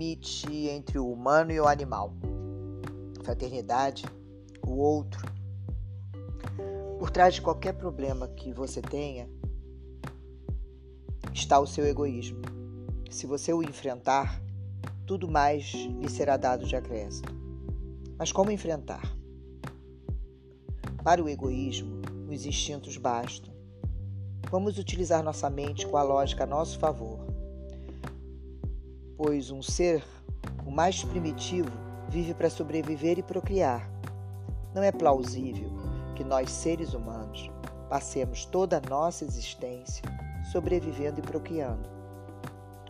limite entre o humano e o animal? Fraternidade, o outro. Por trás de qualquer problema que você tenha está o seu egoísmo. Se você o enfrentar, tudo mais lhe será dado de acréscimo. Mas como enfrentar? Para o egoísmo, os instintos bastam. Vamos utilizar nossa mente com a lógica a nosso favor. Pois um ser, o mais primitivo, vive para sobreviver e procriar. Não é plausível que nós, seres humanos, passemos toda a nossa existência sobrevivendo e procriando.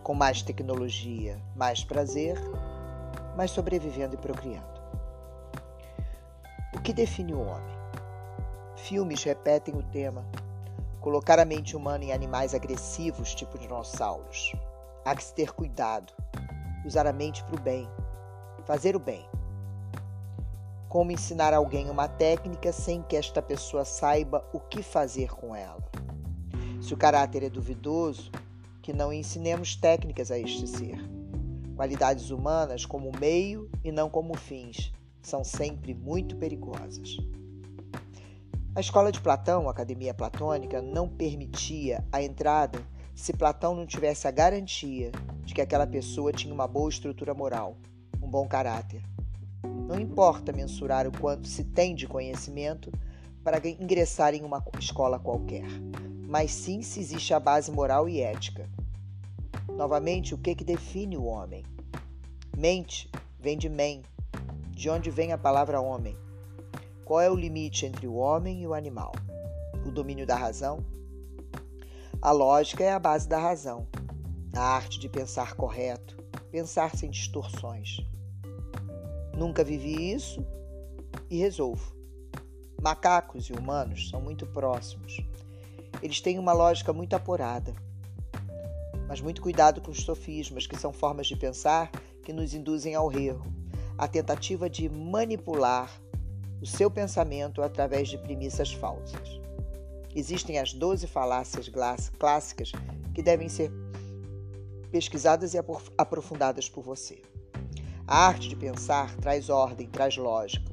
Com mais tecnologia, mais prazer, mas sobrevivendo e procriando. O que define o homem? Filmes repetem o tema. Colocar a mente humana em animais agressivos, tipo dinossauros. Há que se ter cuidado. Usar a mente para o bem. Fazer o bem. Como ensinar alguém uma técnica sem que esta pessoa saiba o que fazer com ela. Se o caráter é duvidoso, que não ensinemos técnicas a este ser. Qualidades humanas como meio e não como fins são sempre muito perigosas. A escola de Platão, a Academia Platônica, não permitia a entrada se Platão não tivesse a garantia de que aquela pessoa tinha uma boa estrutura moral, um bom caráter. Não importa mensurar o quanto se tem de conhecimento para ingressar em uma escola qualquer, mas sim se existe a base moral e ética. Novamente, o que, que define o homem? Mente vem de men, de onde vem a palavra homem. Qual é o limite entre o homem e o animal? O domínio da razão? A lógica é a base da razão, a arte de pensar correto, pensar sem distorções. Nunca vivi isso e resolvo. Macacos e humanos são muito próximos. Eles têm uma lógica muito apurada. Mas muito cuidado com os sofismas, que são formas de pensar que nos induzem ao erro, a tentativa de manipular o seu pensamento através de premissas falsas. Existem as 12 falácias clássicas que devem ser pesquisadas e aprofundadas por você. A arte de pensar traz ordem, traz lógica.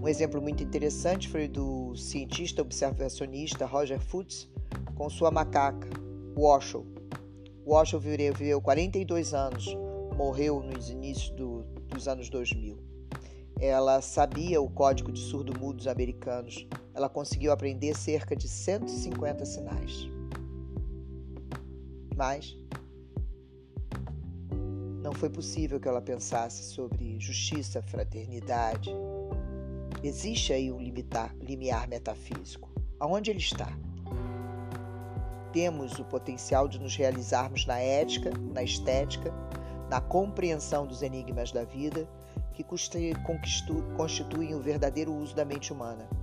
Um exemplo muito interessante foi do cientista observacionista Roger Fuchs com sua macaca, Washoe. Washoe viveu 42 anos, morreu nos inícios do, dos anos 2000. Ela sabia o código de surdo-mudos americanos. Ela conseguiu aprender cerca de 150 sinais. Mas não foi possível que ela pensasse sobre justiça, fraternidade. Existe aí um limitar, limiar metafísico. Aonde ele está? Temos o potencial de nos realizarmos na ética, na estética, na compreensão dos enigmas da vida que constituem o verdadeiro uso da mente humana.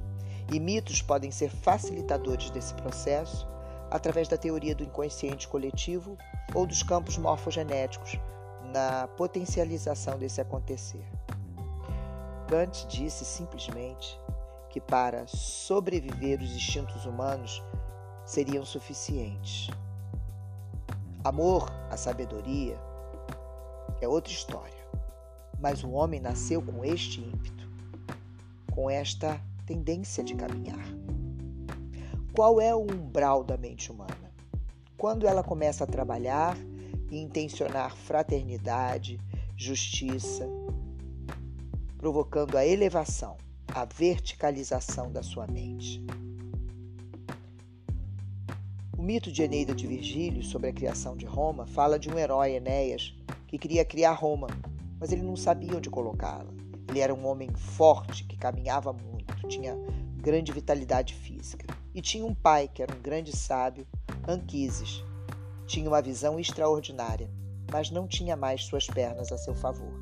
E mitos podem ser facilitadores desse processo através da teoria do inconsciente coletivo ou dos campos morfogenéticos na potencialização desse acontecer. Kant disse simplesmente que para sobreviver os instintos humanos seriam suficientes. Amor, a sabedoria, é outra história. Mas o homem nasceu com este ímpeto, com esta tendência de caminhar. Qual é o umbral da mente humana? Quando ela começa a trabalhar e intencionar fraternidade, justiça, provocando a elevação, a verticalização da sua mente. O mito de Eneida de Virgílio sobre a criação de Roma fala de um herói, Enéas, que queria criar Roma mas ele não sabia onde colocá-la. Ele era um homem forte que caminhava muito, tinha grande vitalidade física e tinha um pai que era um grande sábio, Anquises. Tinha uma visão extraordinária, mas não tinha mais suas pernas a seu favor.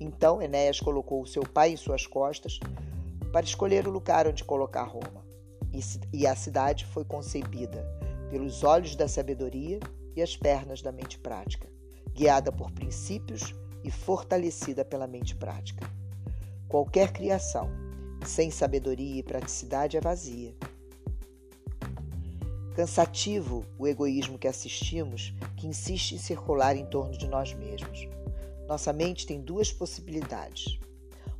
Então Enéas colocou seu pai em suas costas para escolher o lugar onde colocar Roma. E a cidade foi concebida pelos olhos da sabedoria e as pernas da mente prática, guiada por princípios e fortalecida pela mente prática. Qualquer criação sem sabedoria e praticidade é vazia. Cansativo o egoísmo que assistimos, que insiste em circular em torno de nós mesmos. Nossa mente tem duas possibilidades: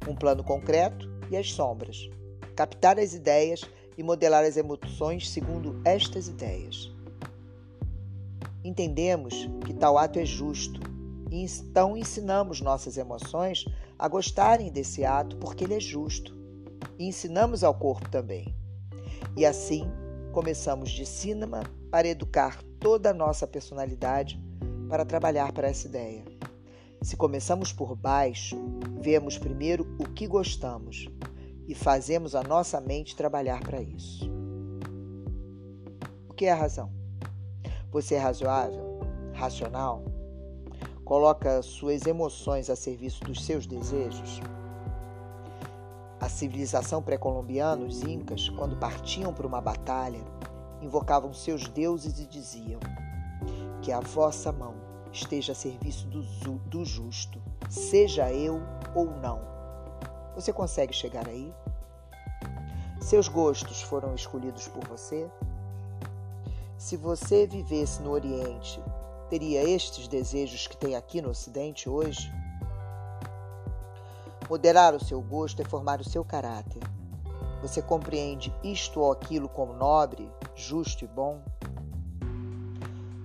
um plano concreto e as sombras. Captar as ideias e modelar as emoções segundo estas ideias. Entendemos que tal ato é justo então ensinamos nossas emoções a gostarem desse ato porque ele é justo. E ensinamos ao corpo também. E assim começamos de cima para educar toda a nossa personalidade para trabalhar para essa ideia. Se começamos por baixo, vemos primeiro o que gostamos e fazemos a nossa mente trabalhar para isso. O que é a razão? Você é razoável? Racional? Coloca suas emoções a serviço dos seus desejos? A civilização pré-colombiana, os incas, quando partiam para uma batalha, invocavam seus deuses e diziam: Que a vossa mão esteja a serviço do, do justo, seja eu ou não você consegue chegar aí? Seus gostos foram escolhidos por você? Se você vivesse no Oriente, teria estes desejos que tem aqui no Ocidente hoje? Moderar o seu gosto é formar o seu caráter. Você compreende isto ou aquilo como nobre, justo e bom?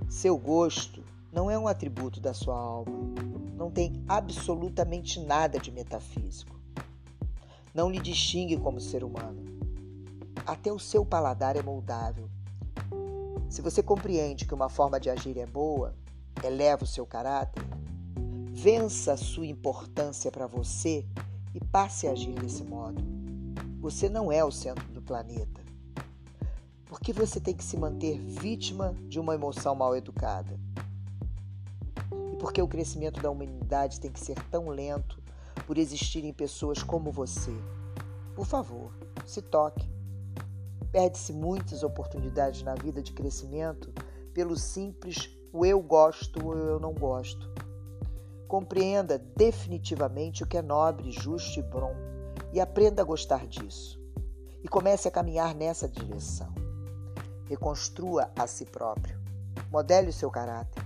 Seu gosto não é um atributo da sua alma. Não tem absolutamente nada de metafísico não lhe distingue como ser humano. Até o seu paladar é moldável. Se você compreende que uma forma de agir é boa, eleva o seu caráter, vença a sua importância para você e passe a agir desse modo. Você não é o centro do planeta. Por que você tem que se manter vítima de uma emoção mal educada? E por que o crescimento da humanidade tem que ser tão lento por existirem pessoas como você. Por favor, se toque. Perde-se muitas oportunidades na vida de crescimento pelo simples o eu gosto ou eu não gosto. Compreenda definitivamente o que é nobre, justo e bom e aprenda a gostar disso. E comece a caminhar nessa direção. Reconstrua a si próprio. Modele o seu caráter,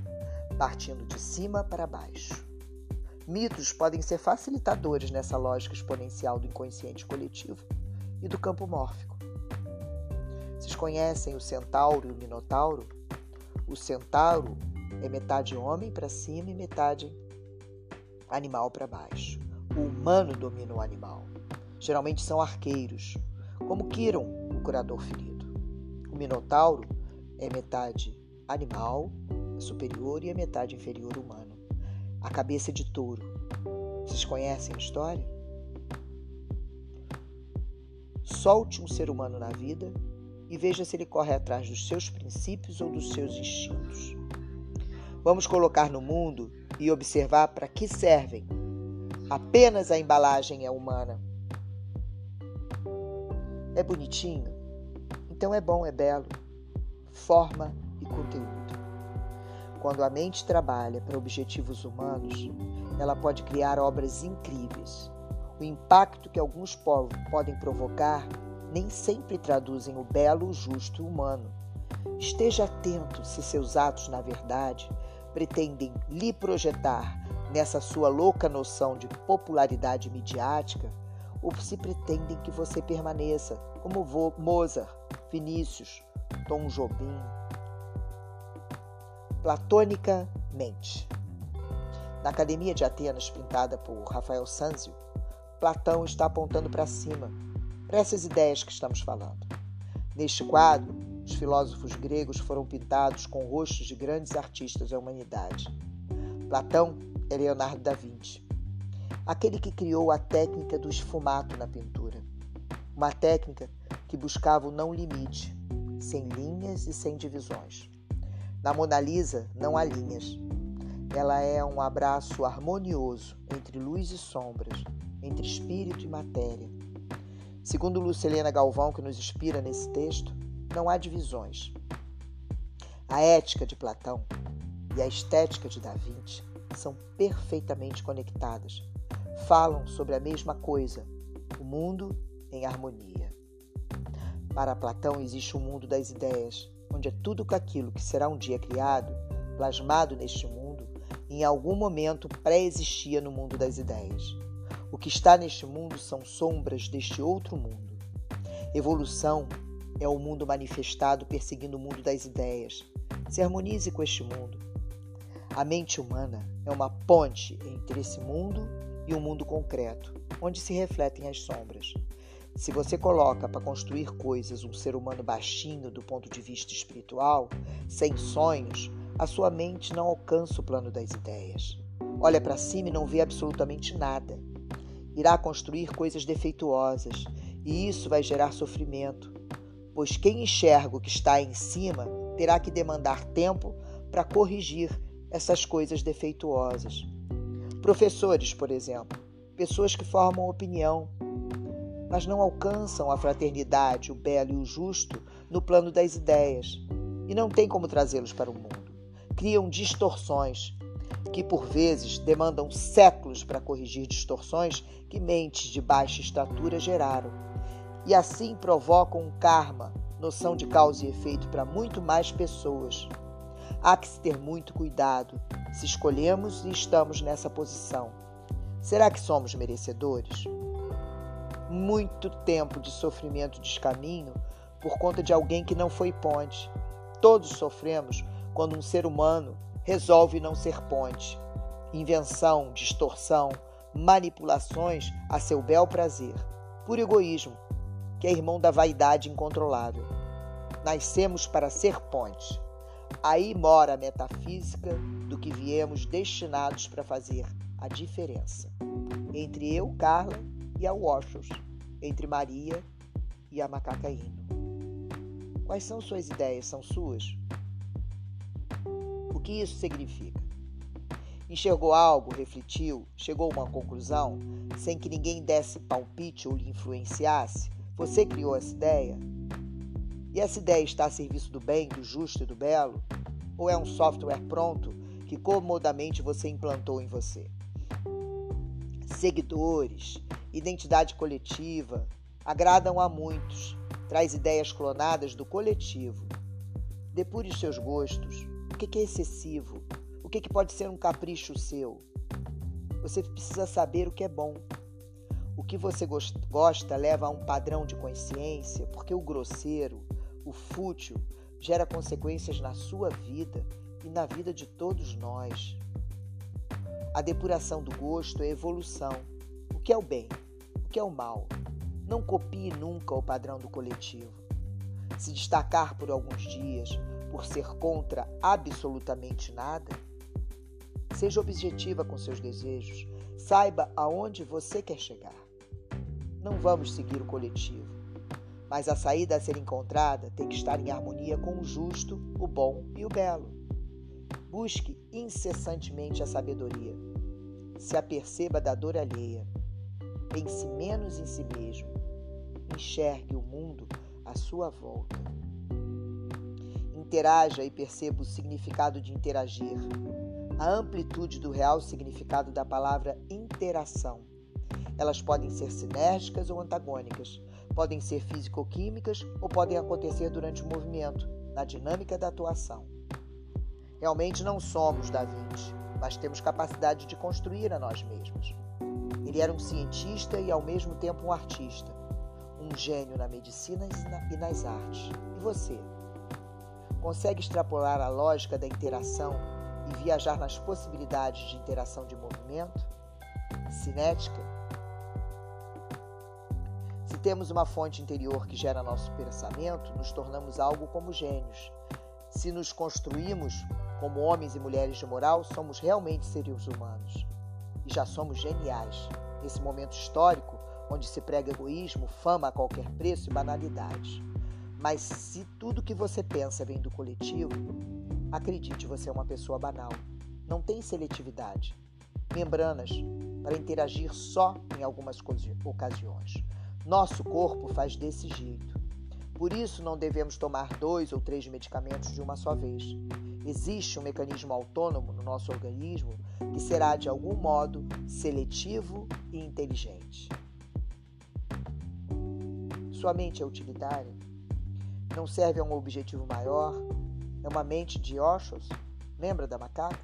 partindo de cima para baixo. Mitos podem ser facilitadores nessa lógica exponencial do inconsciente coletivo e do campo mórfico. Vocês conhecem o centauro e o minotauro? O centauro é metade homem para cima e metade animal para baixo. O humano domina o animal. Geralmente são arqueiros, como Kiron, o curador ferido. O minotauro é metade animal superior e a metade inferior humano a cabeça de touro. Vocês conhecem a história? Solte um ser humano na vida e veja se ele corre atrás dos seus princípios ou dos seus instintos. Vamos colocar no mundo e observar para que servem. Apenas a embalagem é humana. É bonitinho? Então é bom, é belo. Forma e conteúdo. Quando a mente trabalha para objetivos humanos, ela pode criar obras incríveis. O impacto que alguns povos podem provocar nem sempre traduzem o belo, o justo e o humano. Esteja atento se seus atos, na verdade, pretendem lhe projetar nessa sua louca noção de popularidade midiática ou se pretendem que você permaneça como Mozart, Vinícius, Tom Jobim, platonicamente. Na Academia de Atenas, pintada por Rafael Sanzio, Platão está apontando para cima, para essas ideias que estamos falando. Neste quadro, os filósofos gregos foram pintados com rostos de grandes artistas da humanidade. Platão é Leonardo da Vinci, aquele que criou a técnica do esfumato na pintura, uma técnica que buscava o não limite, sem linhas e sem divisões. Na Mona Lisa não há linhas. Ela é um abraço harmonioso entre luz e sombras, entre espírito e matéria. Segundo Lucilena Galvão, que nos inspira nesse texto, não há divisões. A ética de Platão e a estética de Da Vinci são perfeitamente conectadas. Falam sobre a mesma coisa, o mundo em harmonia. Para Platão existe o um mundo das ideias, onde é tudo aquilo que será um dia criado, plasmado neste mundo, em algum momento pré-existia no mundo das ideias. O que está neste mundo são sombras deste outro mundo. Evolução é o mundo manifestado perseguindo o mundo das ideias. Se harmonize com este mundo. A mente humana é uma ponte entre esse mundo e o um mundo concreto, onde se refletem as sombras. Se você coloca para construir coisas um ser humano baixinho do ponto de vista espiritual, sem sonhos, a sua mente não alcança o plano das ideias. Olha para cima e não vê absolutamente nada. Irá construir coisas defeituosas e isso vai gerar sofrimento, pois quem enxerga o que está em cima terá que demandar tempo para corrigir essas coisas defeituosas. Professores, por exemplo, pessoas que formam opinião, mas não alcançam a fraternidade, o belo e o justo no plano das ideias e não tem como trazê-los para o mundo. Criam distorções que, por vezes, demandam séculos para corrigir distorções que mentes de baixa estatura geraram. E assim provocam um karma, noção de causa e efeito para muito mais pessoas. Há que se ter muito cuidado se escolhemos e estamos nessa posição. Será que somos merecedores? muito tempo de sofrimento descaminho por conta de alguém que não foi ponte. Todos sofremos quando um ser humano resolve não ser ponte. Invenção, distorção, manipulações a seu bel prazer. Por egoísmo, que é irmão da vaidade incontrolável. Nascemos para ser ponte. Aí mora a metafísica do que viemos destinados para fazer a diferença entre eu, Carla, e a Washos, entre Maria e a Macacaíno. Quais são suas ideias? São suas? Que isso significa? Enxergou algo, refletiu, chegou a uma conclusão, sem que ninguém desse palpite ou lhe influenciasse? Você criou essa ideia? E essa ideia está a serviço do bem, do justo e do belo? Ou é um software pronto que comodamente você implantou em você? Seguidores, identidade coletiva, agradam a muitos, traz ideias clonadas do coletivo. Depure os seus gostos. O que é excessivo? O que pode ser um capricho seu? Você precisa saber o que é bom. O que você gosta leva a um padrão de consciência, porque o grosseiro, o fútil, gera consequências na sua vida e na vida de todos nós. A depuração do gosto é evolução. O que é o bem? O que é o mal? Não copie nunca o padrão do coletivo. Se destacar por alguns dias por ser contra absolutamente nada, seja objetiva com seus desejos, saiba aonde você quer chegar. Não vamos seguir o coletivo, mas a saída a ser encontrada tem que estar em harmonia com o justo, o bom e o belo. Busque incessantemente a sabedoria. Se aperceba da dor alheia Pense menos em si mesmo. Enxergue o mundo à sua volta. Interaja e perceba o significado de interagir. A amplitude do real significado da palavra interação. Elas podem ser sinérgicas ou antagônicas, podem ser físico-químicas ou podem acontecer durante o movimento, na dinâmica da atuação. Realmente não somos Da Vinci, mas temos capacidade de construir a nós mesmos. Ele era um cientista e ao mesmo tempo um artista, um gênio na medicina e nas artes. E você? Consegue extrapolar a lógica da interação e viajar nas possibilidades de interação de movimento? Cinética? Se temos uma fonte interior que gera nosso pensamento, nos tornamos algo como gênios. Se nos construímos como homens e mulheres de moral, somos realmente seres humanos e já somos geniais. Nesse momento histórico, onde se prega egoísmo, fama a qualquer preço e banalidades. Mas se tudo que você pensa vem do coletivo, acredite, você é uma pessoa banal. Não tem seletividade. Membranas para interagir só em algumas ocasiões. Nosso corpo faz desse jeito. Por isso, não devemos tomar dois ou três medicamentos de uma só vez. Existe um mecanismo autônomo no nosso organismo que será, de algum modo, seletivo e inteligente. Sua mente é utilitária? Não serve a um objetivo maior? É uma mente de Oshos? Lembra da macaca?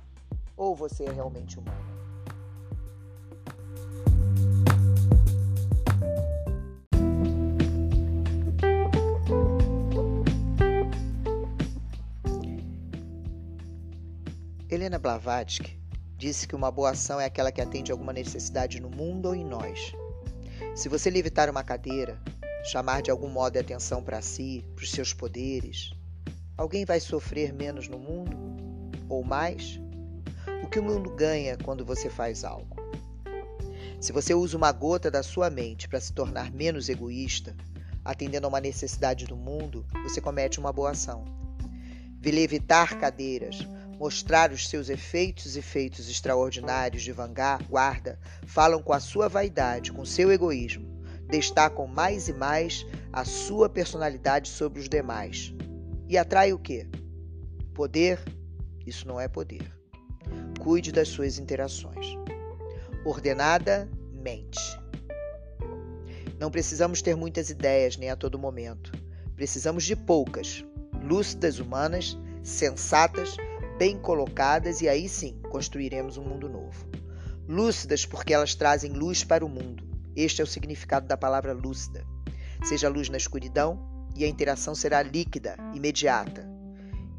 Ou você é realmente humano? Helena Blavatsky disse que uma boa ação é aquela que atende alguma necessidade no mundo ou em nós. Se você levitar uma cadeira, chamar de algum modo a atenção para si, para os seus poderes, alguém vai sofrer menos no mundo? Ou mais? O que o mundo ganha quando você faz algo? Se você usa uma gota da sua mente para se tornar menos egoísta, atendendo a uma necessidade do mundo, você comete uma boa ação. Levitar cadeiras, mostrar os seus efeitos e feitos extraordinários de vanguarda, falam com a sua vaidade, com seu egoísmo, destacam mais e mais a sua personalidade sobre os demais. E atrai o quê? Poder? Isso não é poder. Cuide das suas interações. Ordenada, mente. Não precisamos ter muitas ideias nem a todo momento. Precisamos de poucas, lúcidas, humanas, sensatas, bem colocadas e aí sim construiremos um mundo novo. Lúcidas porque elas trazem luz para o mundo. Este é o significado da palavra lúcida. Seja luz na escuridão e a interação será líquida, imediata.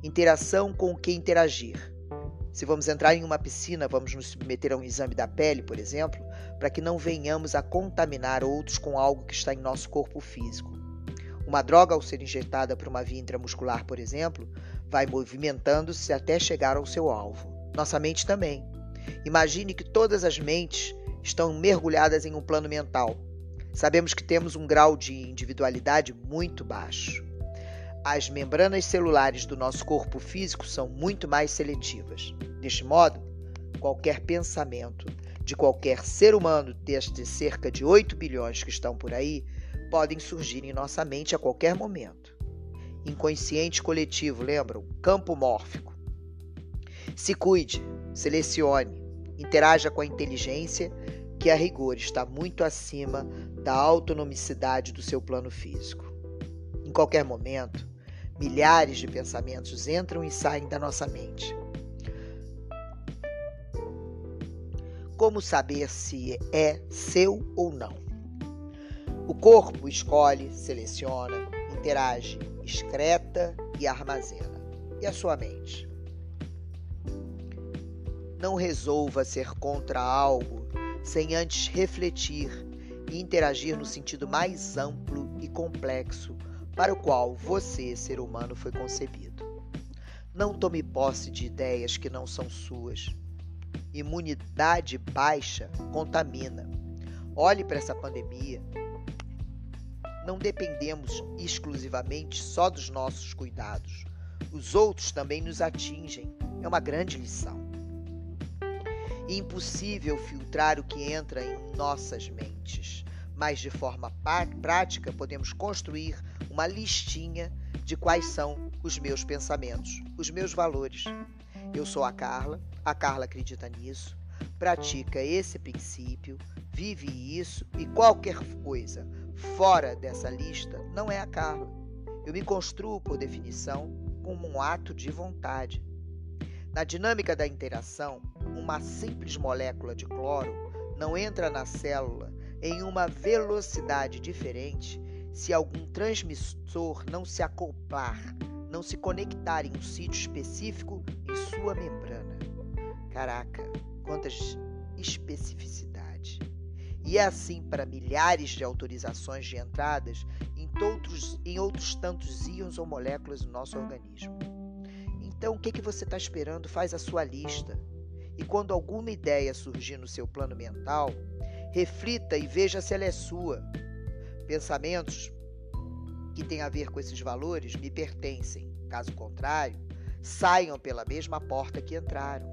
Interação com o que interagir. Se vamos entrar em uma piscina, vamos nos submeter a um exame da pele, por exemplo, para que não venhamos a contaminar outros com algo que está em nosso corpo físico. Uma droga, ao ser injetada por uma via intramuscular, por exemplo, vai movimentando-se até chegar ao seu alvo. Nossa mente também. Imagine que todas as mentes estão mergulhadas em um plano mental. Sabemos que temos um grau de individualidade muito baixo. As membranas celulares do nosso corpo físico são muito mais seletivas. Deste modo, qualquer pensamento de qualquer ser humano destes cerca de 8 bilhões que estão por aí podem surgir em nossa mente a qualquer momento inconsciente coletivo, lembram? Campo mórfico. Se cuide, selecione, interaja com a inteligência que a rigor está muito acima da autonomicidade do seu plano físico. Em qualquer momento, milhares de pensamentos entram e saem da nossa mente. Como saber se é seu ou não? O corpo escolhe, seleciona, interage, excreta e armazena. E a sua mente? Não resolva ser contra algo sem antes refletir e interagir no sentido mais amplo e complexo para o qual você, ser humano, foi concebido. Não tome posse de ideias que não são suas. Imunidade baixa contamina. Olhe para essa pandemia não dependemos exclusivamente só dos nossos cuidados. Os outros também nos atingem. É uma grande lição. Impossível filtrar o que entra em nossas mentes, mas de forma prática podemos construir uma listinha de quais são os meus pensamentos, os meus valores. Eu sou a Carla, a Carla acredita nisso, pratica esse princípio, vive isso e qualquer coisa fora dessa lista não é a Carla. Eu me construo, por definição, como um ato de vontade. Na dinâmica da interação, uma simples molécula de cloro não entra na célula em uma velocidade diferente se algum transmissor não se acoplar, não se conectar em um sítio específico em sua membrana. Caraca, quantas especificidades! E é assim para milhares de autorizações de entradas em outros, em outros tantos íons ou moléculas do nosso organismo. Então, o que, que você está esperando? Faz a sua lista. E quando alguma ideia surgir no seu plano mental, reflita e veja se ela é sua. Pensamentos que têm a ver com esses valores me pertencem. Caso contrário, saiam pela mesma porta que entraram.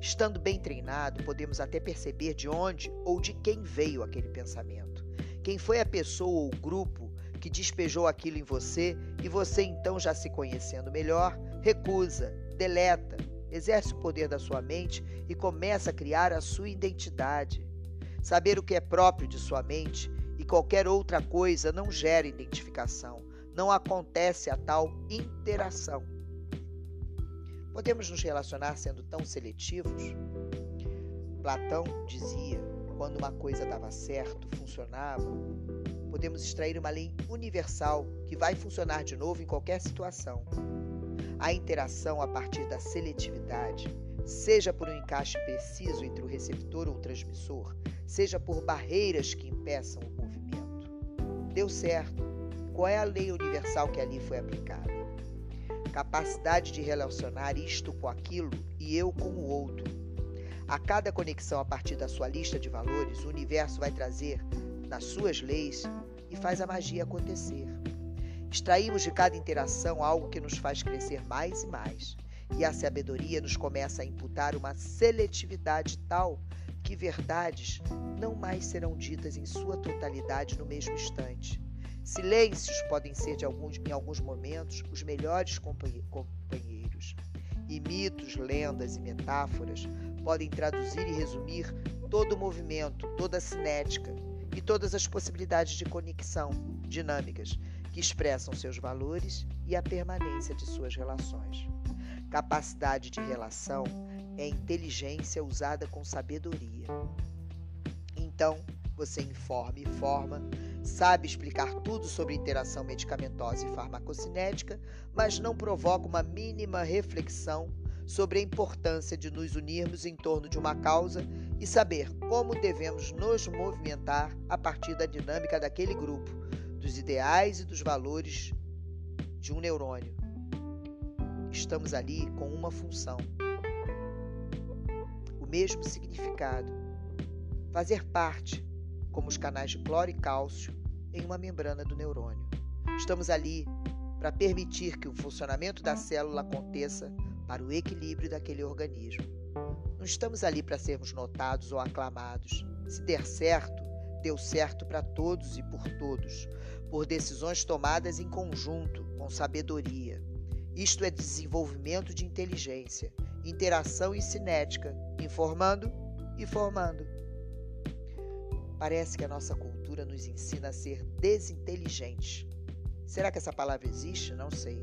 Estando bem treinado, podemos até perceber de onde ou de quem veio aquele pensamento. Quem foi a pessoa ou grupo que despejou aquilo em você e você então, já se conhecendo melhor, recusa, deleta, exerce o poder da sua mente e começa a criar a sua identidade. Saber o que é próprio de sua mente e qualquer outra coisa não gera identificação, não acontece a tal interação. Podemos nos relacionar sendo tão seletivos? Platão dizia: quando uma coisa dava certo, funcionava, podemos extrair uma lei universal que vai funcionar de novo em qualquer situação. A interação a partir da seletividade, seja por um encaixe preciso entre o receptor ou o transmissor, seja por barreiras que impeçam o movimento. Deu certo. Qual é a lei universal que ali foi aplicada? Capacidade de relacionar isto com aquilo e eu com o outro. A cada conexão a partir da sua lista de valores, o universo vai trazer nas suas leis e faz a magia acontecer. Extraímos de cada interação algo que nos faz crescer mais e mais. E a sabedoria nos começa a imputar uma seletividade tal que verdades não mais serão ditas em sua totalidade no mesmo instante. Silêncios podem ser, de alguns, em alguns momentos, os melhores companheiros. E mitos, lendas e metáforas podem traduzir e resumir todo o movimento, toda a cinética e todas as possibilidades de conexão dinâmicas que expressam seus valores e a permanência de suas relações. Capacidade de relação é inteligência usada com sabedoria. Então, você informa e forma, sabe explicar tudo sobre interação medicamentosa e farmacocinética, mas não provoca uma mínima reflexão sobre a importância de nos unirmos em torno de uma causa e saber como devemos nos movimentar a partir da dinâmica daquele grupo, dos ideais e dos valores de um neurônio. Estamos ali com uma função, o mesmo significado, fazer parte, como os canais de cloro e cálcio, em uma membrana do neurônio. Estamos ali para permitir que o funcionamento da célula aconteça para o equilíbrio daquele organismo. Não estamos ali para sermos notados ou aclamados. Se der certo, deu certo para todos e por todos, por decisões tomadas em conjunto, com sabedoria. Isto é desenvolvimento de inteligência, interação e cinética, informando e formando. Parece que a nossa cultura nos ensina a ser desinteligentes. Será que essa palavra existe? Não sei.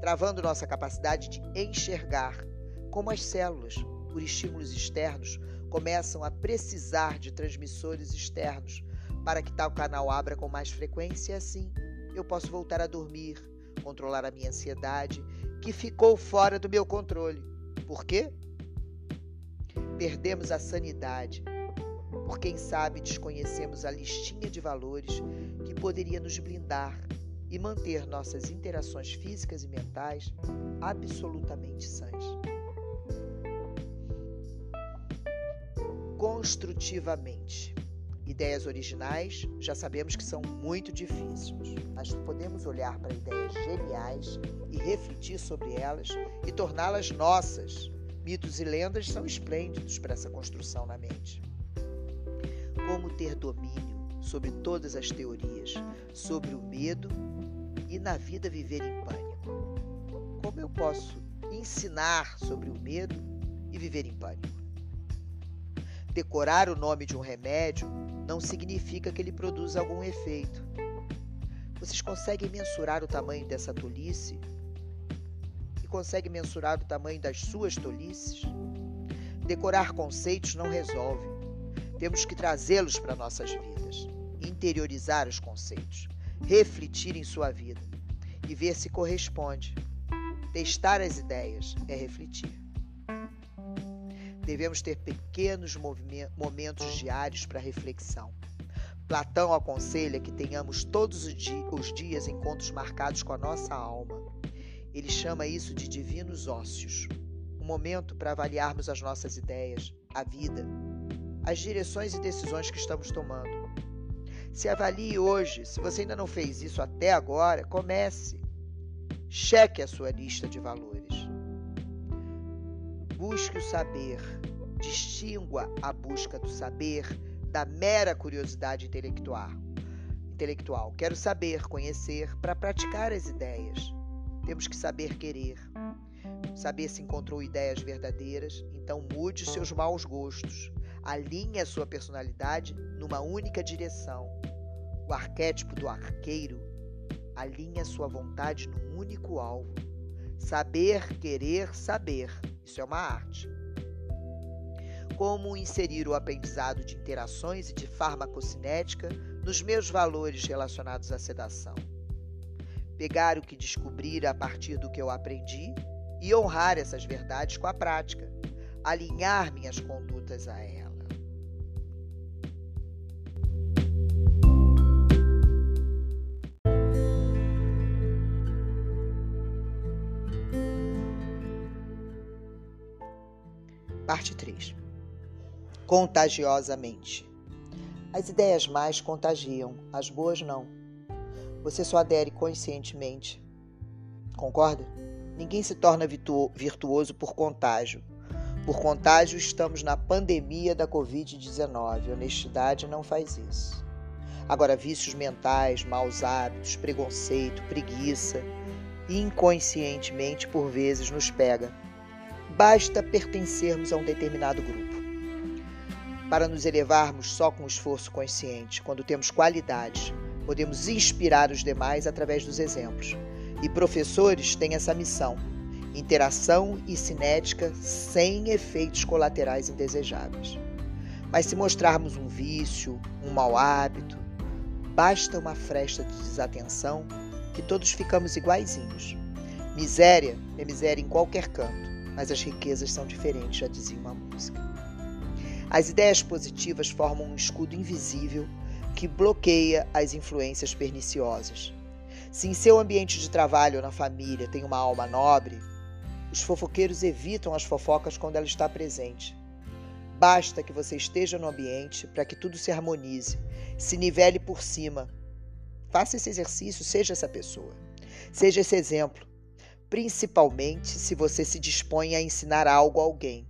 Travando nossa capacidade de enxergar, como as células, por estímulos externos, começam a precisar de transmissores externos para que tal canal abra com mais frequência e assim eu posso voltar a dormir, controlar a minha ansiedade, que ficou fora do meu controle. Por quê? Perdemos a sanidade. Por quem sabe desconhecemos a listinha de valores que poderia nos blindar e manter nossas interações físicas e mentais absolutamente sãs. Construtivamente. Ideias originais já sabemos que são muito difíceis, mas podemos olhar para ideias geniais e refletir sobre elas e torná-las nossas. Mitos e lendas são esplêndidos para essa construção na mente. Como ter domínio sobre todas as teorias, sobre o medo e na vida viver em pânico? Como eu posso ensinar sobre o medo e viver em pânico? Decorar o nome de um remédio não significa que ele produza algum efeito. Vocês conseguem mensurar o tamanho dessa tolice? E conseguem mensurar o tamanho das suas tolices? Decorar conceitos não resolve. Temos que trazê-los para nossas vidas, interiorizar os conceitos, refletir em sua vida e ver se corresponde. Testar as ideias é refletir. Devemos ter pequenos momentos diários para reflexão. Platão aconselha que tenhamos todos os dias encontros marcados com a nossa alma. Ele chama isso de divinos ócios um momento para avaliarmos as nossas ideias, a vida, as direções e decisões que estamos tomando. Se avalie hoje, se você ainda não fez isso até agora, comece. Cheque a sua lista de valores. Busque o saber. Distingua a busca do saber da mera curiosidade intelectual. Intelectual. Quero saber, conhecer para praticar as ideias. Temos que saber querer. Saber se encontrou ideias verdadeiras, então mude seus maus gostos. Alinhe a sua personalidade numa única direção. O arquétipo do arqueiro alinha sua vontade num único alvo. Saber, querer, saber. Isso é uma arte. Como inserir o aprendizado de interações e de farmacocinética nos meus valores relacionados à sedação. Pegar o que descobrir a partir do que eu aprendi e honrar essas verdades com a prática. Alinhar minhas condutas a ela. Parte 3 Contagiosamente. As ideias mais contagiam, as boas não. Você só adere conscientemente. Concorda? Ninguém se torna virtuoso por contágio. Por contágio, estamos na pandemia da Covid-19. Honestidade não faz isso. Agora, vícios mentais, maus hábitos, preconceito, preguiça, inconscientemente por vezes nos pega basta pertencermos a um determinado grupo. Para nos elevarmos só com esforço consciente, quando temos qualidades, podemos inspirar os demais através dos exemplos. E professores têm essa missão: interação e cinética sem efeitos colaterais indesejáveis. Mas se mostrarmos um vício, um mau hábito, basta uma fresta de desatenção que todos ficamos iguaizinhos. Miséria é miséria em qualquer canto mas as riquezas são diferentes, já dizia uma música. As ideias positivas formam um escudo invisível que bloqueia as influências perniciosas. Se em seu ambiente de trabalho ou na família tem uma alma nobre, os fofoqueiros evitam as fofocas quando ela está presente. Basta que você esteja no ambiente para que tudo se harmonize, se nivele por cima. Faça esse exercício, seja essa pessoa. Seja esse exemplo principalmente se você se dispõe a ensinar algo a alguém.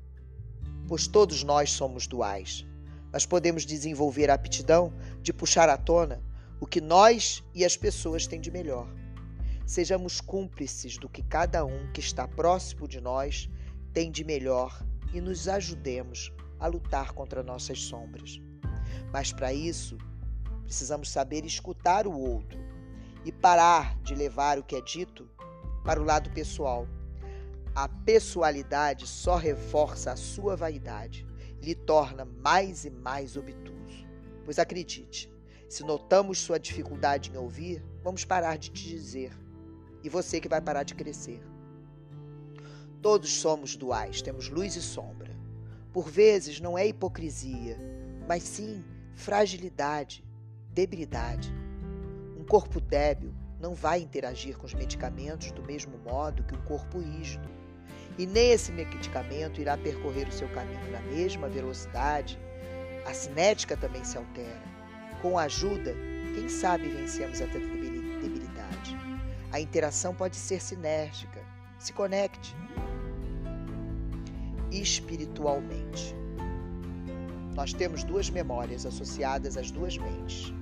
Pois todos nós somos duais, mas podemos desenvolver a aptidão de puxar à tona o que nós e as pessoas têm de melhor. Sejamos cúmplices do que cada um que está próximo de nós tem de melhor e nos ajudemos a lutar contra nossas sombras. Mas para isso, precisamos saber escutar o outro e parar de levar o que é dito para o lado pessoal. A pessoalidade só reforça a sua vaidade lhe torna mais e mais obtuso. Pois acredite, se notamos sua dificuldade em ouvir, vamos parar de te dizer. E você que vai parar de crescer. Todos somos duais, temos luz e sombra. Por vezes não é hipocrisia, mas sim fragilidade, debilidade. Um corpo débil não vai interagir com os medicamentos do mesmo modo que um corpo rígido. E nem esse medicamento irá percorrer o seu caminho na mesma velocidade. A cinética também se altera. Com ajuda, quem sabe vencemos a debilidade. A interação pode ser sinérgica. Se conecte espiritualmente. Nós temos duas memórias associadas às duas mentes.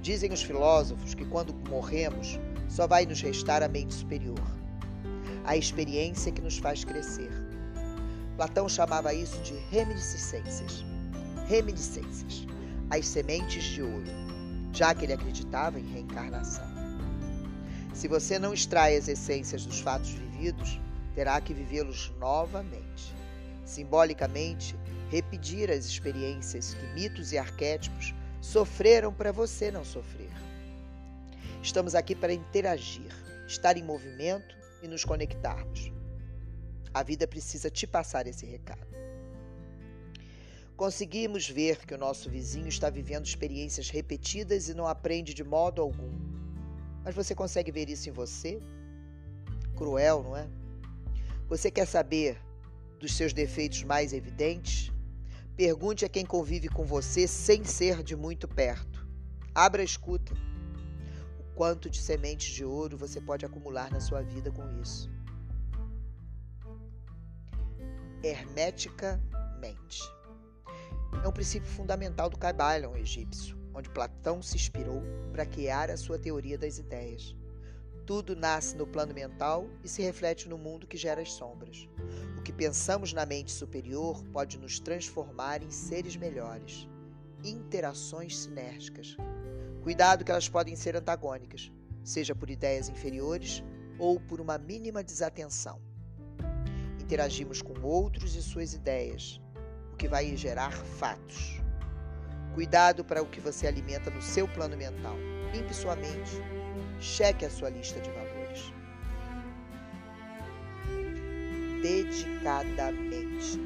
Dizem os filósofos que quando morremos, só vai nos restar a mente superior, a experiência que nos faz crescer. Platão chamava isso de reminiscências. Reminiscências, as sementes de ouro, já que ele acreditava em reencarnação. Se você não extrai as essências dos fatos vividos, terá que vivê-los novamente. Simbolicamente, repetir as experiências que mitos e arquétipos sofreram para você não sofrer. Estamos aqui para interagir, estar em movimento e nos conectarmos. A vida precisa te passar esse recado. Conseguimos ver que o nosso vizinho está vivendo experiências repetidas e não aprende de modo algum. Mas você consegue ver isso em você? Cruel, não é? Você quer saber dos seus defeitos mais evidentes? Pergunte a quem convive com você sem ser de muito perto. Abra a escuta. Quanto de sementes de ouro você pode acumular na sua vida com isso. Hermeticamente. É um princípio fundamental do Kybalion egípcio, onde Platão se inspirou para criar a sua teoria das ideias. Tudo nasce no plano mental e se reflete no mundo que gera as sombras. O que pensamos na mente superior pode nos transformar em seres melhores. Interações sinérgicas. Cuidado que elas podem ser antagônicas. seja por ideias inferiores ou por uma mínima desatenção. Interagimos com outros e suas ideias, o que vai gerar fatos. Cuidado para o que você alimenta no seu plano mental. Limpe sua mente. Cheque a sua lista de valores. Dedicadamente.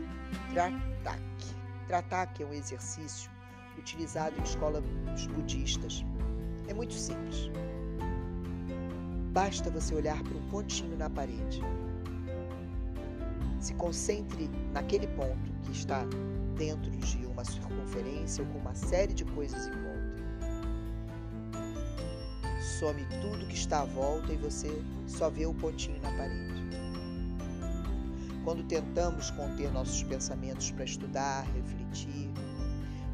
Tratak. Tratak é um exercício utilizado em escolas budistas. É muito simples. Basta você olhar para um pontinho na parede. Se concentre naquele ponto que está dentro de uma circunferência ou com uma série de coisas em volta. Some tudo que está à volta e você só vê o pontinho na parede. Quando tentamos conter nossos pensamentos para estudar, refletir,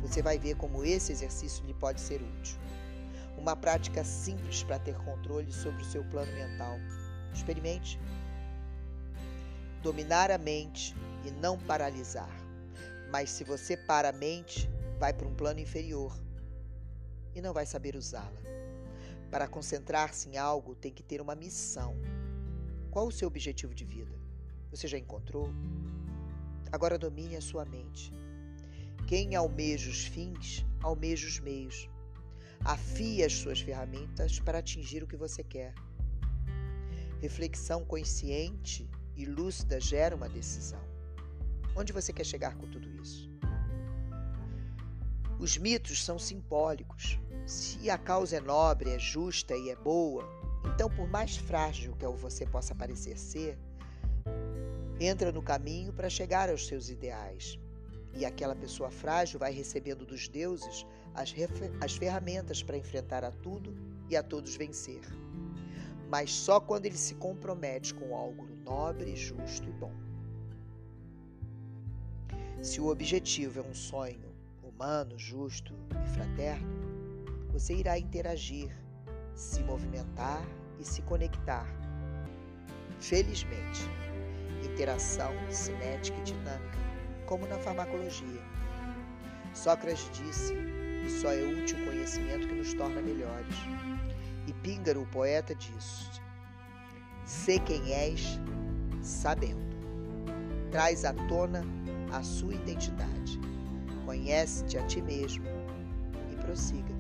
você vai ver como esse exercício lhe pode ser útil. Uma prática simples para ter controle sobre o seu plano mental. Experimente. Dominar a mente e não paralisar. Mas se você para a mente, vai para um plano inferior e não vai saber usá-la. Para concentrar-se em algo, tem que ter uma missão. Qual o seu objetivo de vida? Você já encontrou? Agora domine a sua mente. Quem almeja os fins, almeja os meios. Afie as suas ferramentas para atingir o que você quer. Reflexão consciente e lúcida gera uma decisão. Onde você quer chegar com tudo isso? Os mitos são simbólicos. Se a causa é nobre, é justa e é boa, então, por mais frágil que você possa parecer ser, entra no caminho para chegar aos seus ideais. E aquela pessoa frágil vai recebendo dos deuses as, as ferramentas para enfrentar a tudo e a todos vencer. Mas só quando ele se compromete com algo nobre, justo e bom. Se o objetivo é um sonho humano, justo e fraterno, você irá interagir, se movimentar e se conectar. Felizmente, interação cinética e dinâmica, como na farmacologia. Sócrates disse e só é útil o conhecimento que nos torna melhores. E Píngaro, o poeta, disse: Sê quem és, sabendo. Traz à tona a sua identidade. Conhece-te a ti mesmo e prossiga.